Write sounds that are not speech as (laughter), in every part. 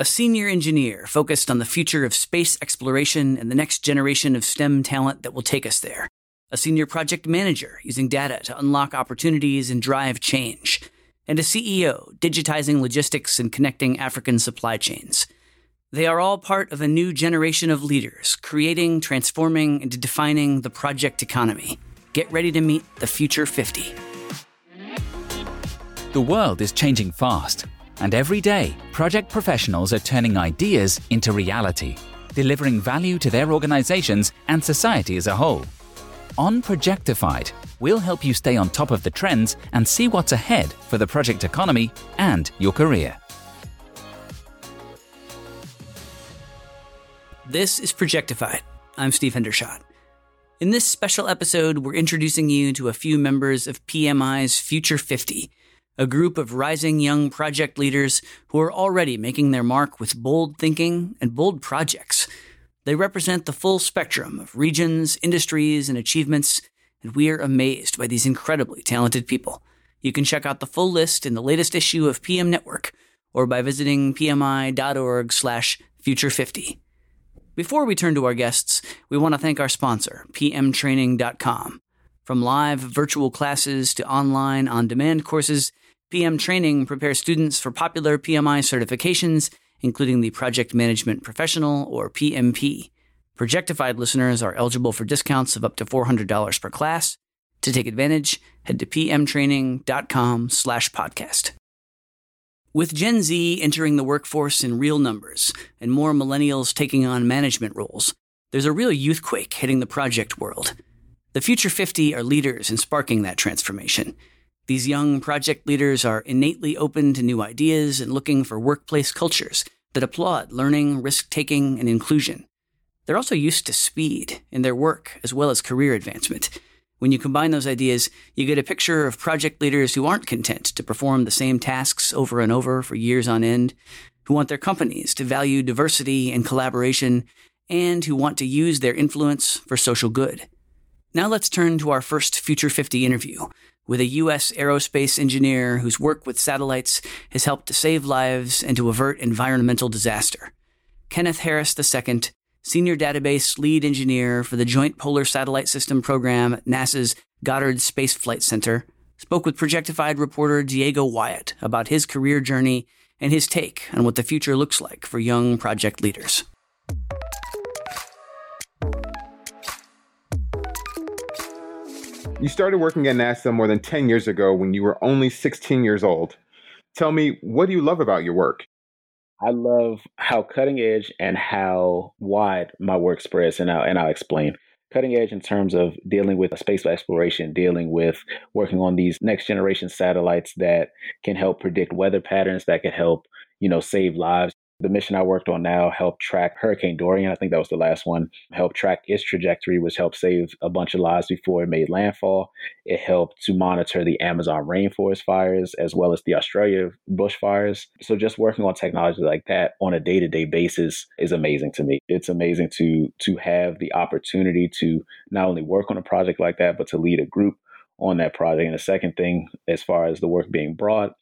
a senior engineer focused on the future of space exploration and the next generation of STEM talent that will take us there, a senior project manager using data to unlock opportunities and drive change, and a CEO digitizing logistics and connecting African supply chains. They are all part of a new generation of leaders, creating, transforming, and defining the project economy. Get ready to meet the Future 50. The world is changing fast, and every day, project professionals are turning ideas into reality, delivering value to their organizations and society as a whole. On Projectified, we'll help you stay on top of the trends and see what's ahead for the project economy and your career. This is Projectified. I'm Steve Hendershot. In this special episode, we're introducing you to a few members of PMI's Future 50, a group of rising young project leaders who are already making their mark with bold thinking and bold projects. They represent the full spectrum of regions, industries, and achievements, and we are amazed by these incredibly talented people. You can check out the full list in the latest issue of PM Network or by visiting pmi.org slash future50. Before we turn to our guests, we want to thank our sponsor, pmtraining.com. From live virtual classes to online on demand courses, PM Training prepares students for popular PMI certifications, including the Project Management Professional or PMP. Projectified listeners are eligible for discounts of up to $400 per class. To take advantage, head to pmtraining.com slash podcast. With Gen Z entering the workforce in real numbers and more millennials taking on management roles, there's a real youth quake hitting the project world. The Future 50 are leaders in sparking that transformation. These young project leaders are innately open to new ideas and looking for workplace cultures that applaud learning, risk taking, and inclusion. They're also used to speed in their work as well as career advancement. When you combine those ideas, you get a picture of project leaders who aren't content to perform the same tasks over and over for years on end, who want their companies to value diversity and collaboration, and who want to use their influence for social good. Now let's turn to our first Future 50 interview with a U.S. aerospace engineer whose work with satellites has helped to save lives and to avert environmental disaster. Kenneth Harris II Senior Database Lead Engineer for the Joint Polar Satellite System program at NASA's Goddard Space Flight Center, spoke with Projectified reporter Diego Wyatt about his career journey and his take on what the future looks like for young project leaders. You started working at NASA more than 10 years ago when you were only 16 years old. Tell me, what do you love about your work? I love how cutting edge and how wide my work spreads, and I'll, and I'll explain. Cutting edge in terms of dealing with space exploration, dealing with working on these next generation satellites that can help predict weather patterns, that can help, you know, save lives. The mission I worked on now helped track Hurricane Dorian. I think that was the last one. Helped track its trajectory, which helped save a bunch of lives before it made landfall. It helped to monitor the Amazon rainforest fires as well as the Australia bushfires. So just working on technology like that on a day-to-day basis is amazing to me. It's amazing to to have the opportunity to not only work on a project like that, but to lead a group on that project. And the second thing, as far as the work being brought,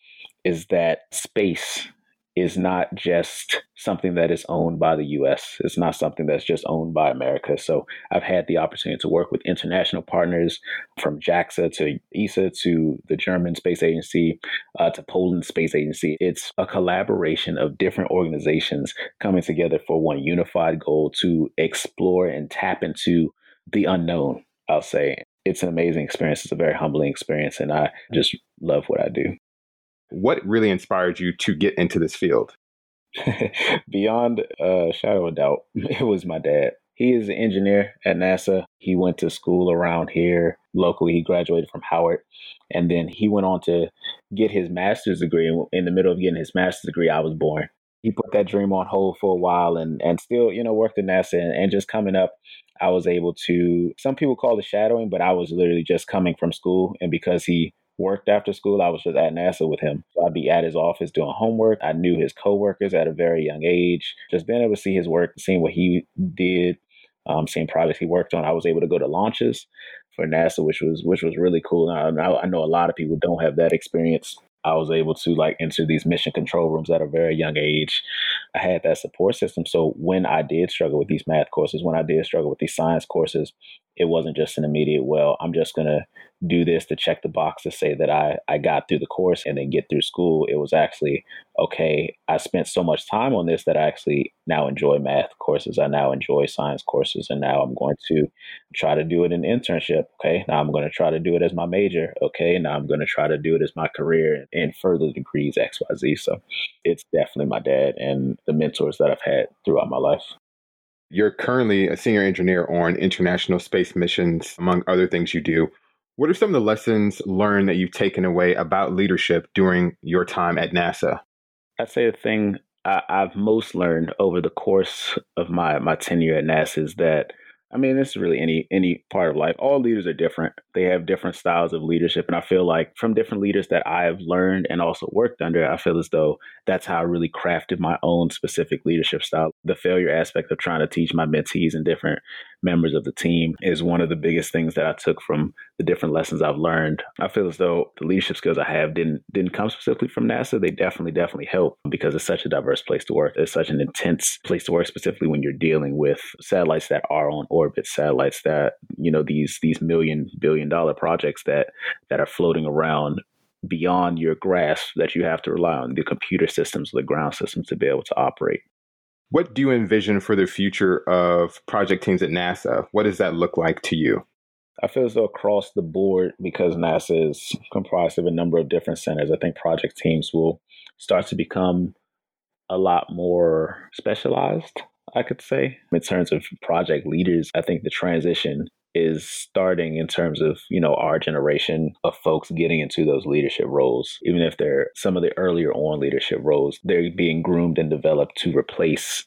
is that space is not just something that is owned by the US. It's not something that's just owned by America. So I've had the opportunity to work with international partners from JAXA to ESA to the German Space Agency uh, to Poland Space Agency. It's a collaboration of different organizations coming together for one unified goal to explore and tap into the unknown, I'll say. It's an amazing experience. It's a very humbling experience, and I just love what I do. What really inspired you to get into this field? (laughs) Beyond a shadow of doubt, (laughs) it was my dad. He is an engineer at NASA. He went to school around here locally. He graduated from Howard. And then he went on to get his master's degree. In the middle of getting his master's degree, I was born. He put that dream on hold for a while and, and still, you know, worked at NASA. And, and just coming up, I was able to, some people call it shadowing, but I was literally just coming from school. And because he worked after school. I was just at NASA with him. So I'd be at his office doing homework. I knew his coworkers at a very young age. Just being able to see his work, seeing what he did, um, seeing projects he worked on. I was able to go to launches for NASA, which was which was really cool. I, I know a lot of people don't have that experience. I was able to like enter these mission control rooms at a very young age. I had that support system. So when I did struggle with these math courses, when I did struggle with these science courses, it wasn't just an immediate, well, I'm just going to do this to check the box to say that I, I got through the course and then get through school. It was actually, okay, I spent so much time on this that I actually now enjoy math courses. I now enjoy science courses. And now I'm going to try to do it in internship. Okay. Now I'm going to try to do it as my major. Okay. Now I'm going to try to do it as my career and further degrees, XYZ. So it's definitely my dad and the mentors that I've had throughout my life. You're currently a senior engineer on international space missions, among other things you do. What are some of the lessons learned that you've taken away about leadership during your time at NASA? I'd say the thing I, have most learned over the course of my, my tenure at NASA is that I mean, this is really any any part of life. All leaders are different. They have different styles of leadership, and I feel like from different leaders that I have learned and also worked under, I feel as though that's how I really crafted my own specific leadership style. The failure aspect of trying to teach my mentees and different members of the team is one of the biggest things that I took from the different lessons I've learned. I feel as though the leadership skills I have didn't didn't come specifically from NASA. They definitely definitely help because it's such a diverse place to work. It's such an intense place to work, specifically when you're dealing with satellites that are on orbit, satellites that you know these these million billion dollar projects that that are floating around beyond your grasp that you have to rely on the computer systems, the ground systems to be able to operate. What do you envision for the future of project teams at NASA? What does that look like to you? I feel as though across the board, because NASA is comprised of a number of different centers, I think project teams will start to become a lot more specialized, I could say. In terms of project leaders, I think the transition is starting in terms of you know our generation of folks getting into those leadership roles. Even if they're some of the earlier on leadership roles they're being groomed and developed to replace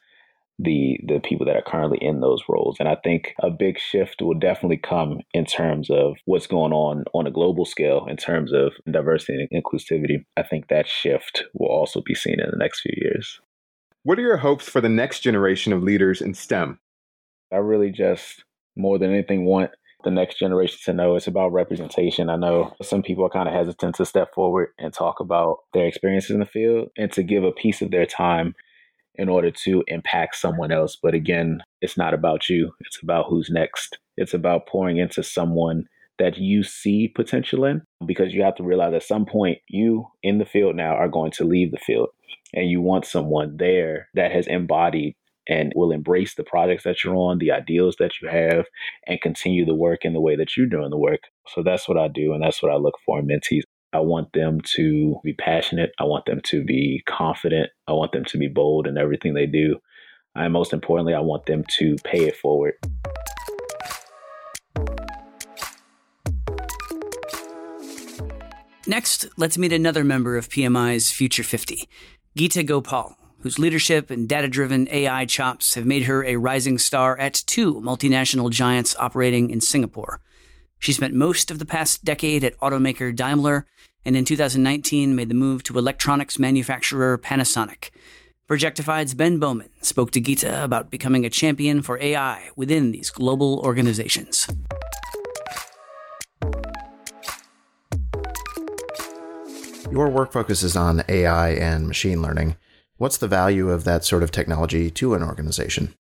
the the people that are currently in those roles. And i think a big shift will definitely come in terms of what's going on on a global scale in terms of diversity and inclusivity. I think that shift will also be seen in the next few years. What are your hopes for the next generation of leaders in stem? I really just more than anything want the next generation to know it's about representation. I know some people are kind of hesitant to step forward and talk about their experiences in the field and to give a piece of their time in order to impact someone else. But again, it's not about you, it's about who's next. It's about pouring into someone that you see potential in because you have to realize at some point you in the field now are going to leave the field and you want someone there that has embodied and will embrace the projects that you're on, the ideals that you have, and continue the work in the way that you're doing the work. So that's what I do, and that's what I look for in mentees. I want them to be passionate. I want them to be confident. I want them to be bold in everything they do. And most importantly, I want them to pay it forward. Next, let's meet another member of PMI's Future 50, Geeta Gopal whose leadership and data driven AI chops have made her a rising star at two multinational giants operating in Singapore. She spent most of the past decade at automaker Daimler and in 2019 made the move to electronics manufacturer Panasonic. Projectified's Ben Bowman spoke to Geeta about becoming a champion for AI within these global organizations. Your work focuses on AI and machine learning. What's the value of that sort of technology to an organization?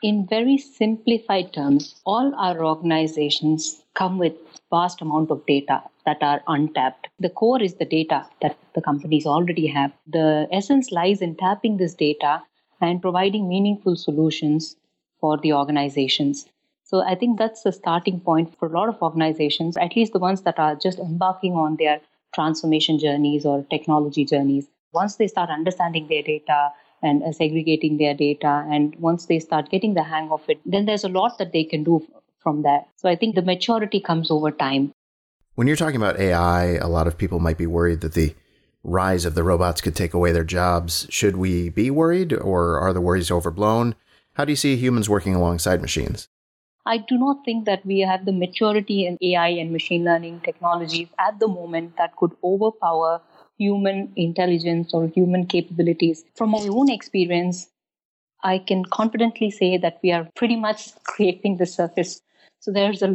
In very simplified terms, all our organizations come with vast amount of data that are untapped. The core is the data that the companies already have. The essence lies in tapping this data and providing meaningful solutions for the organizations. So I think that's the starting point for a lot of organizations, at least the ones that are just embarking on their transformation journeys or technology journeys. Once they start understanding their data and uh, segregating their data, and once they start getting the hang of it, then there's a lot that they can do from that. So I think the maturity comes over time. When you're talking about AI, a lot of people might be worried that the rise of the robots could take away their jobs. Should we be worried, or are the worries overblown? How do you see humans working alongside machines? I do not think that we have the maturity in AI and machine learning technologies at the moment that could overpower human intelligence or human capabilities. From my own experience, I can confidently say that we are pretty much scraping the surface. So there's a,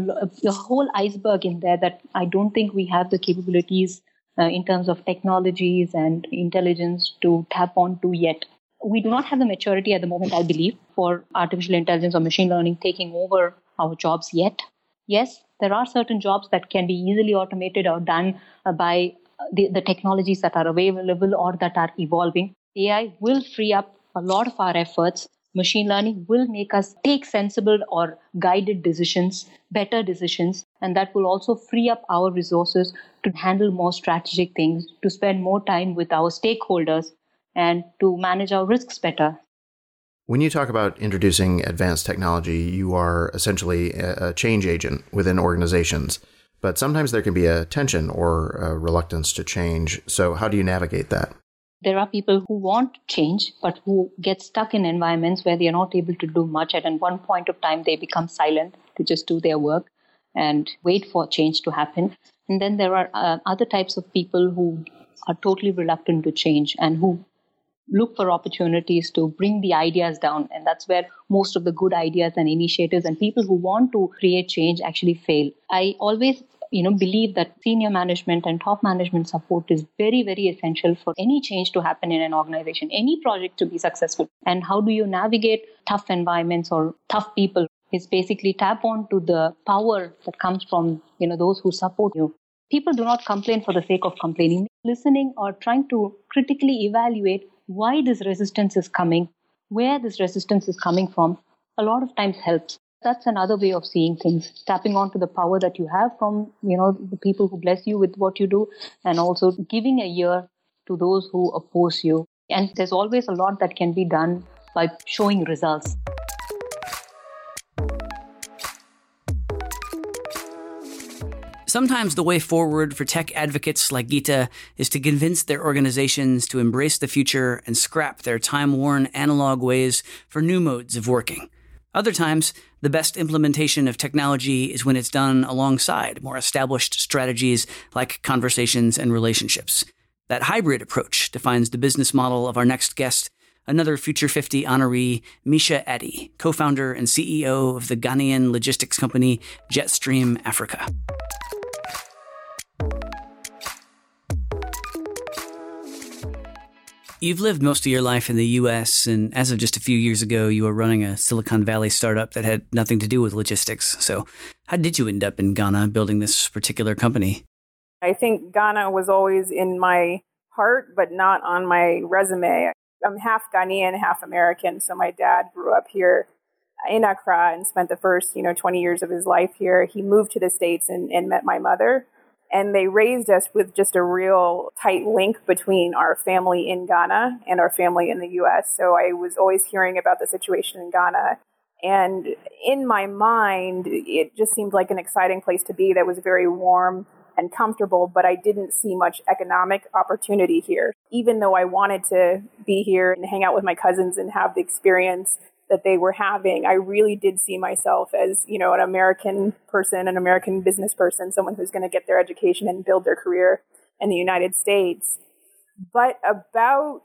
a whole iceberg in there that I don't think we have the capabilities uh, in terms of technologies and intelligence to tap onto yet. We do not have the maturity at the moment, I believe, for artificial intelligence or machine learning taking over our jobs yet. Yes, there are certain jobs that can be easily automated or done uh, by the, the technologies that are available or that are evolving. AI will free up a lot of our efforts. Machine learning will make us take sensible or guided decisions, better decisions, and that will also free up our resources to handle more strategic things, to spend more time with our stakeholders, and to manage our risks better. When you talk about introducing advanced technology, you are essentially a change agent within organizations. But sometimes there can be a tension or a reluctance to change. So, how do you navigate that? There are people who want change, but who get stuck in environments where they are not able to do much. At one point of time, they become silent to just do their work and wait for change to happen. And then there are uh, other types of people who are totally reluctant to change and who look for opportunities to bring the ideas down. And that's where most of the good ideas and initiatives and people who want to create change actually fail. I always you know believe that senior management and top management support is very very essential for any change to happen in an organization any project to be successful. And how do you navigate tough environments or tough people is basically tap on to the power that comes from you know those who support you. People do not complain for the sake of complaining. Listening or trying to critically evaluate why this resistance is coming where this resistance is coming from a lot of times helps that's another way of seeing things tapping onto the power that you have from you know the people who bless you with what you do and also giving a ear to those who oppose you and there's always a lot that can be done by showing results Sometimes the way forward for tech advocates like Geeta is to convince their organizations to embrace the future and scrap their time worn analog ways for new modes of working. Other times, the best implementation of technology is when it's done alongside more established strategies like conversations and relationships. That hybrid approach defines the business model of our next guest, another Future 50 honoree, Misha Eddy, co founder and CEO of the Ghanaian logistics company Jetstream Africa. You've lived most of your life in the US, and as of just a few years ago, you were running a Silicon Valley startup that had nothing to do with logistics. So, how did you end up in Ghana building this particular company? I think Ghana was always in my heart, but not on my resume. I'm half Ghanaian, half American. So, my dad grew up here in Accra and spent the first, you know, 20 years of his life here. He moved to the States and, and met my mother and they raised us with just a real tight link between our family in Ghana and our family in the US. So I was always hearing about the situation in Ghana. And in my mind, it just seemed like an exciting place to be that was very warm and comfortable, but I didn't see much economic opportunity here. Even though I wanted to be here and hang out with my cousins and have the experience that they were having, I really did see myself as, you know, an American person, an American business person, someone who's going to get their education and build their career in the United States. But about,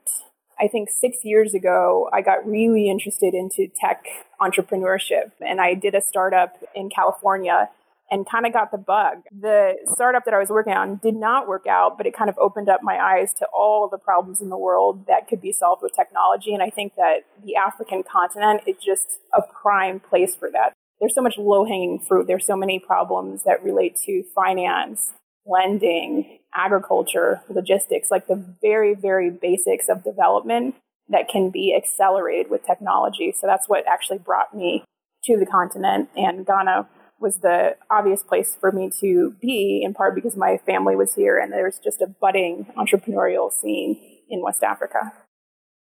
I think, six years ago, I got really interested into tech entrepreneurship and I did a startup in California and kind of got the bug. The startup that I was working on did not work out, but it kind of opened up my eyes to all the problems in the world that could be solved with technology. And I think that the African continent is just a prime place for that. There's so much low hanging fruit. There's so many problems that relate to finance, lending, agriculture, logistics, like the very, very basics of development that can be accelerated with technology. So that's what actually brought me to the continent. And Ghana was the obvious place for me to be, in part because my family was here and there's just a budding entrepreneurial scene in West Africa.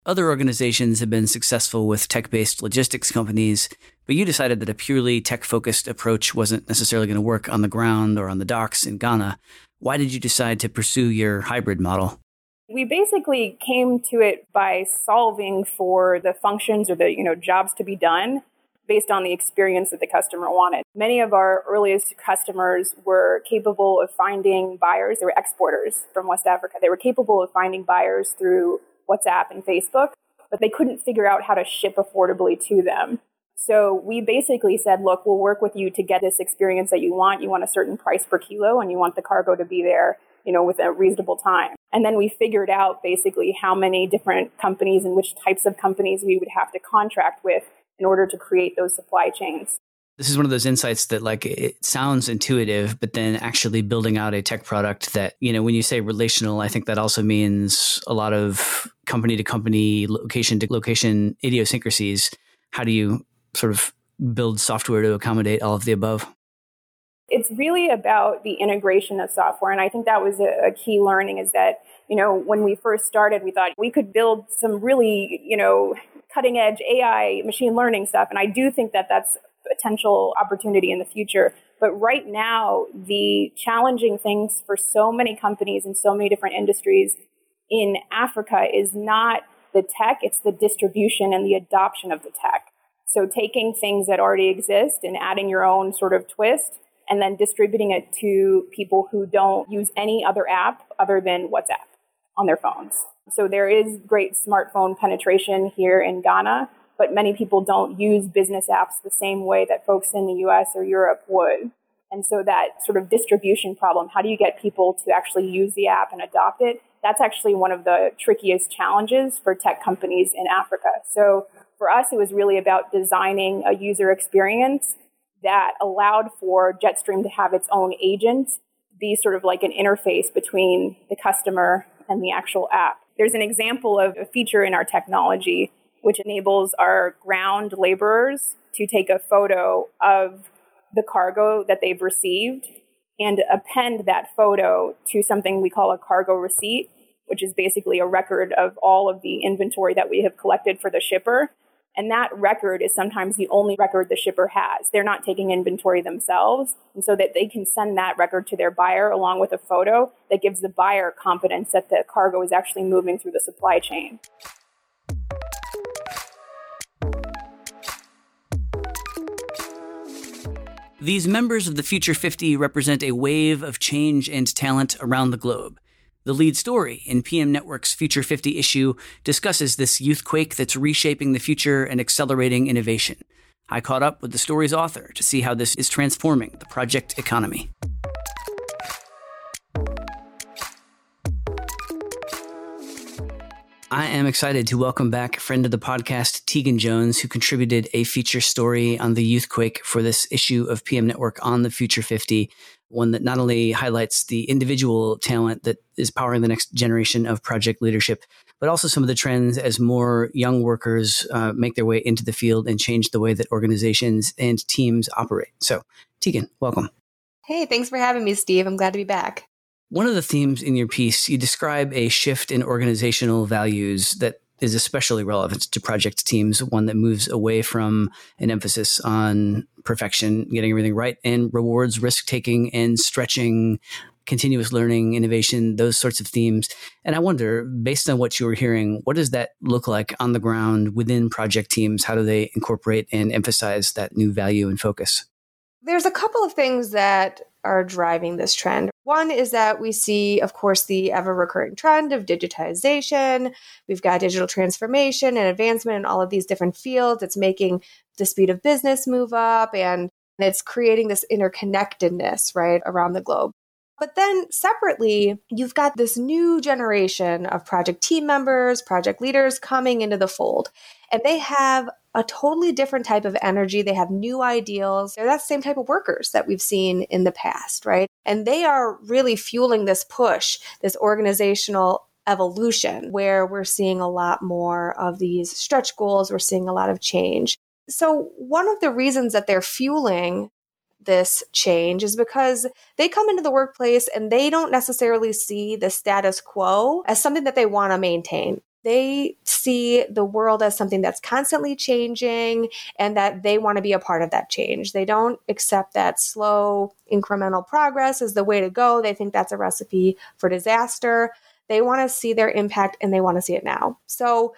Other organizations have been successful with tech based logistics companies, but you decided that a purely tech focused approach wasn't necessarily going to work on the ground or on the docks in Ghana. Why did you decide to pursue your hybrid model? We basically came to it by solving for the functions or the you know jobs to be done based on the experience that the customer wanted. Many of our earliest customers were capable of finding buyers. They were exporters from West Africa. They were capable of finding buyers through WhatsApp and Facebook, but they couldn't figure out how to ship affordably to them. So we basically said, look, we'll work with you to get this experience that you want. You want a certain price per kilo and you want the cargo to be there you know, with a reasonable time. And then we figured out basically how many different companies and which types of companies we would have to contract with in order to create those supply chains. This is one of those insights that like it sounds intuitive, but then actually building out a tech product that, you know, when you say relational, I think that also means a lot of company to company, location to location idiosyncrasies. How do you sort of build software to accommodate all of the above? It's really about the integration of software. And I think that was a, a, key learning is that, you know, when we first started, we thought we could build some really, you know, cutting edge AI, machine learning stuff. And I do think that that's potential opportunity in the future. But right now, the challenging things for so many companies in so many different industries in Africa is not the tech, it's the distribution and the adoption of the tech. So taking things that already exist and adding your own sort of twist and then distributing it to people who don't use any other app other than WhatsApp on their phones. So there is great smartphone penetration here in Ghana, but many people don't use business apps the same way that folks in the US or Europe would. And so that sort of distribution problem, how do you get people to actually use the app and adopt it? That's actually one of the trickiest challenges for tech companies in Africa. So for us, it was really about designing a user experience that allowed for Jetstream to have its own agent, be sort of like an interface between the customer and the actual app. There's an example of a feature in our technology which enables our ground laborers to take a photo of the cargo that they've received and append that photo to something we call a cargo receipt, which is basically a record of all of the inventory that we have collected for the shipper. And that record is sometimes the only record the shipper has. They're not taking inventory themselves. And so that they can send that record to their buyer along with a photo that gives the buyer confidence that the cargo is actually moving through the supply chain. These members of the Future 50 represent a wave of change and talent around the globe. The lead story in PM Network's Future 50 issue discusses this youthquake that's reshaping the future and accelerating innovation. I caught up with the story's author to see how this is transforming the project economy. I am excited to welcome back a friend of the podcast, Tegan Jones, who contributed a feature story on the Youthquake for this issue of PM Network on the Future 50 one that not only highlights the individual talent that is powering the next generation of project leadership, but also some of the trends as more young workers uh, make their way into the field and change the way that organizations and teams operate. So, Tegan, welcome. Hey, thanks for having me, Steve. I'm glad to be back. One of the themes in your piece, you describe a shift in organizational values that is especially relevant to project teams, one that moves away from an emphasis on perfection, getting everything right, and rewards risk taking and stretching, continuous learning, innovation, those sorts of themes. And I wonder, based on what you were hearing, what does that look like on the ground within project teams? How do they incorporate and emphasize that new value and focus? There's a couple of things that are driving this trend. One is that we see, of course, the ever recurring trend of digitization. We've got digital transformation and advancement in all of these different fields. It's making the speed of business move up and it's creating this interconnectedness, right, around the globe. But then separately, you've got this new generation of project team members, project leaders coming into the fold, and they have a totally different type of energy. They have new ideals. They're that same type of workers that we've seen in the past, right? And they are really fueling this push, this organizational evolution where we're seeing a lot more of these stretch goals. We're seeing a lot of change. So, one of the reasons that they're fueling this change is because they come into the workplace and they don't necessarily see the status quo as something that they want to maintain they see the world as something that's constantly changing and that they want to be a part of that change. They don't accept that slow incremental progress is the way to go. They think that's a recipe for disaster. They want to see their impact and they want to see it now. So,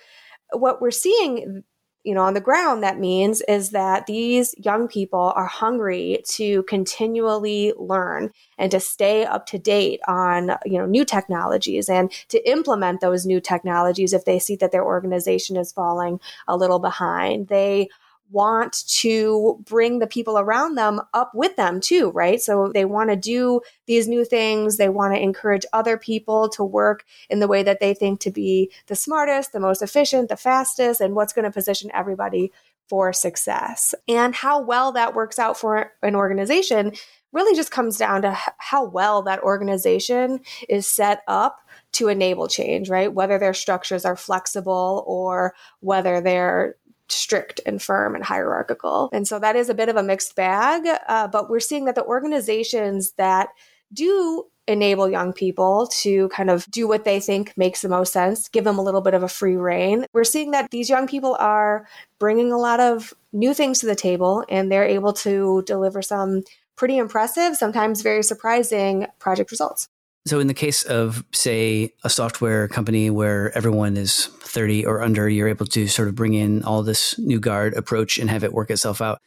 what we're seeing you know, on the ground, that means is that these young people are hungry to continually learn and to stay up to date on, you know, new technologies and to implement those new technologies if they see that their organization is falling a little behind. They want to bring the people around them up with them too, right? So they want to do these new things. They want to encourage other people to work in the way that they think to be the smartest, the most efficient, the fastest, and what's going to position everybody for success. And how well that works out for an organization really just comes down to how well that organization is set up to enable change, right? Whether their structures are flexible or whether they're strict and firm and hierarchical. And so that is a bit of a mixed bag. Uh, but we're seeing that the organizations that do enable young people to kind of do what they think makes the most sense, give them a little bit of a free reign. We're seeing that these young people are bringing a lot of new things to the table and they're able to deliver some pretty impressive, sometimes very surprising project results. So, in the case of, say, a software company where everyone is 30 or under, you're able to sort of bring in all this new guard approach and have it work itself out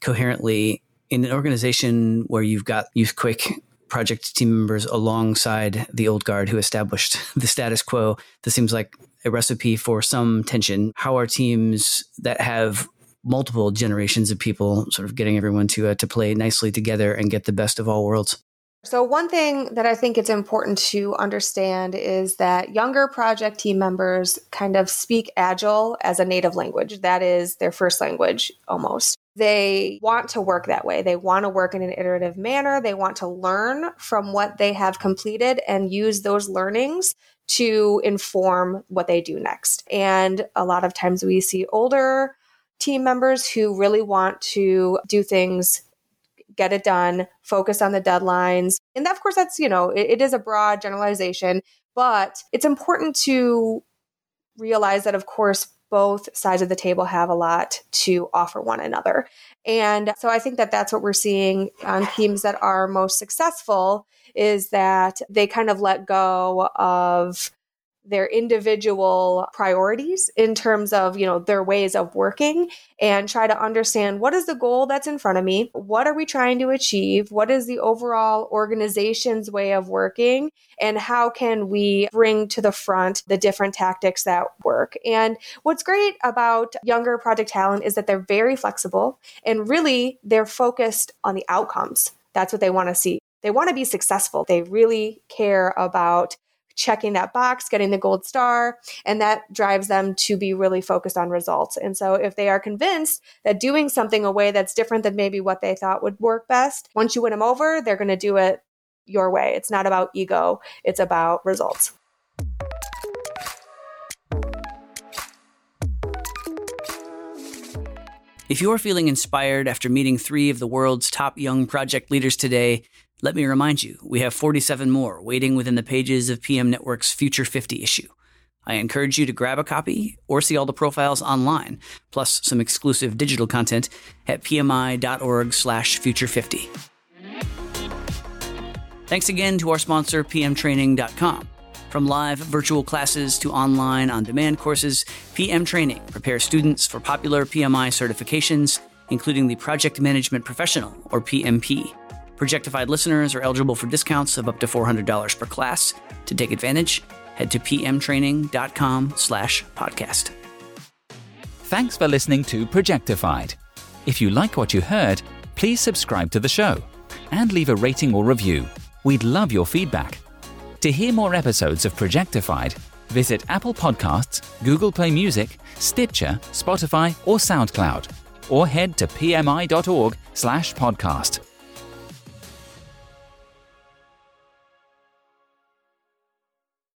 coherently. In an organization where you've got youthquake project team members alongside the old guard who established (laughs) the status quo, this seems like a recipe for some tension. How are teams that have multiple generations of people sort of getting everyone to uh, to play nicely together and get the best of all worlds? So, one thing that I think it's important to understand is that younger project team members kind of speak Agile as a native language. That is their first language almost. They want to work that way. They want to work in an iterative manner. They want to learn from what they have completed and use those learnings to inform what they do next. And a lot of times we see older team members who really want to do things get it done, focus on the deadlines. And that, of course, that's, you know, it, it is a broad generalization, but it's important to realize that, of course, both sides of the table have a lot to offer one another. And so I think that that's what we're seeing on teams that are most successful is that they kind of let go of their individual priorities in terms of you know their ways of working and try to understand what is the goal that's in front of me? What are we trying to achieve? What is the overall organization's way of working? And how can we bring to the front the different tactics that work? And what's great about younger project talent is that they're very flexible and really they're focused on the outcomes. That's what they want to see. They want to be successful. They really care about checking that box, getting the gold star, and that drives them to be really focused on results. And so if they are convinced that doing something a way that's different than maybe what they thought would work best, once you win them over, they're going to do it your way. It's not about ego, it's about results. If you're feeling inspired after meeting three of the world's top young project leaders today, let me remind you, we have 47 more waiting within the pages of PM Network's Future 50 issue. I encourage you to grab a copy or see all the profiles online, plus some exclusive digital content at pmi.org slash future50. Thanks again to our sponsor, pmtraining.com. From live virtual classes to online on demand courses, PM Training prepares students for popular PMI certifications, including the Project Management Professional, or PMP. Projectified listeners are eligible for discounts of up to $400 per class. To take advantage, head to pmtraining.com slash podcast. Thanks for listening to Projectified. If you like what you heard, please subscribe to the show and leave a rating or review. We'd love your feedback. To hear more episodes of Projectified, visit Apple Podcasts, Google Play Music, Stitcher, Spotify, or SoundCloud, or head to pmi.org slash podcast.